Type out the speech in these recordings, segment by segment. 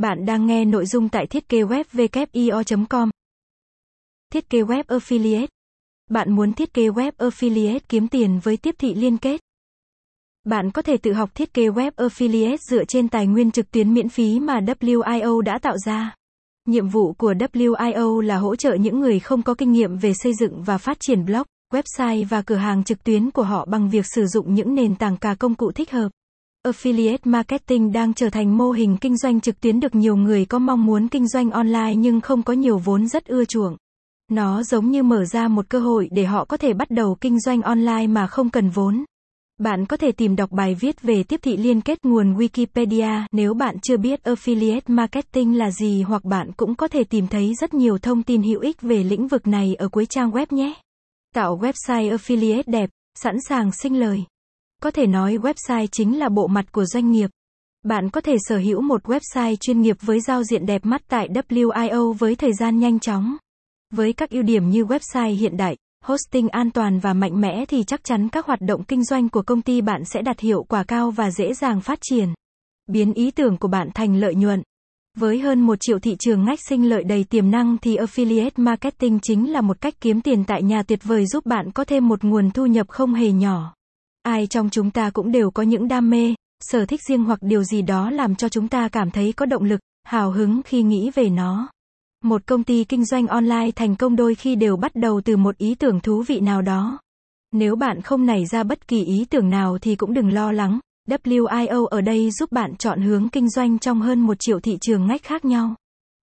Bạn đang nghe nội dung tại thiết kế web com Thiết kế web affiliate. Bạn muốn thiết kế web affiliate kiếm tiền với tiếp thị liên kết. Bạn có thể tự học thiết kế web affiliate dựa trên tài nguyên trực tuyến miễn phí mà WIO đã tạo ra. Nhiệm vụ của WIO là hỗ trợ những người không có kinh nghiệm về xây dựng và phát triển blog, website và cửa hàng trực tuyến của họ bằng việc sử dụng những nền tảng cả công cụ thích hợp. Affiliate marketing đang trở thành mô hình kinh doanh trực tuyến được nhiều người có mong muốn kinh doanh online nhưng không có nhiều vốn rất ưa chuộng. Nó giống như mở ra một cơ hội để họ có thể bắt đầu kinh doanh online mà không cần vốn. Bạn có thể tìm đọc bài viết về tiếp thị liên kết nguồn Wikipedia nếu bạn chưa biết affiliate marketing là gì hoặc bạn cũng có thể tìm thấy rất nhiều thông tin hữu ích về lĩnh vực này ở cuối trang web nhé. Tạo website affiliate đẹp, sẵn sàng sinh lời. Có thể nói website chính là bộ mặt của doanh nghiệp. Bạn có thể sở hữu một website chuyên nghiệp với giao diện đẹp mắt tại WIO với thời gian nhanh chóng. Với các ưu điểm như website hiện đại, hosting an toàn và mạnh mẽ thì chắc chắn các hoạt động kinh doanh của công ty bạn sẽ đạt hiệu quả cao và dễ dàng phát triển. Biến ý tưởng của bạn thành lợi nhuận. Với hơn một triệu thị trường ngách sinh lợi đầy tiềm năng thì affiliate marketing chính là một cách kiếm tiền tại nhà tuyệt vời giúp bạn có thêm một nguồn thu nhập không hề nhỏ. Ai trong chúng ta cũng đều có những đam mê, sở thích riêng hoặc điều gì đó làm cho chúng ta cảm thấy có động lực, hào hứng khi nghĩ về nó. Một công ty kinh doanh online thành công đôi khi đều bắt đầu từ một ý tưởng thú vị nào đó. Nếu bạn không nảy ra bất kỳ ý tưởng nào thì cũng đừng lo lắng, WIO ở đây giúp bạn chọn hướng kinh doanh trong hơn một triệu thị trường ngách khác nhau.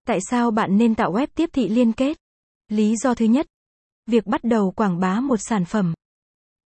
Tại sao bạn nên tạo web tiếp thị liên kết? Lý do thứ nhất, việc bắt đầu quảng bá một sản phẩm,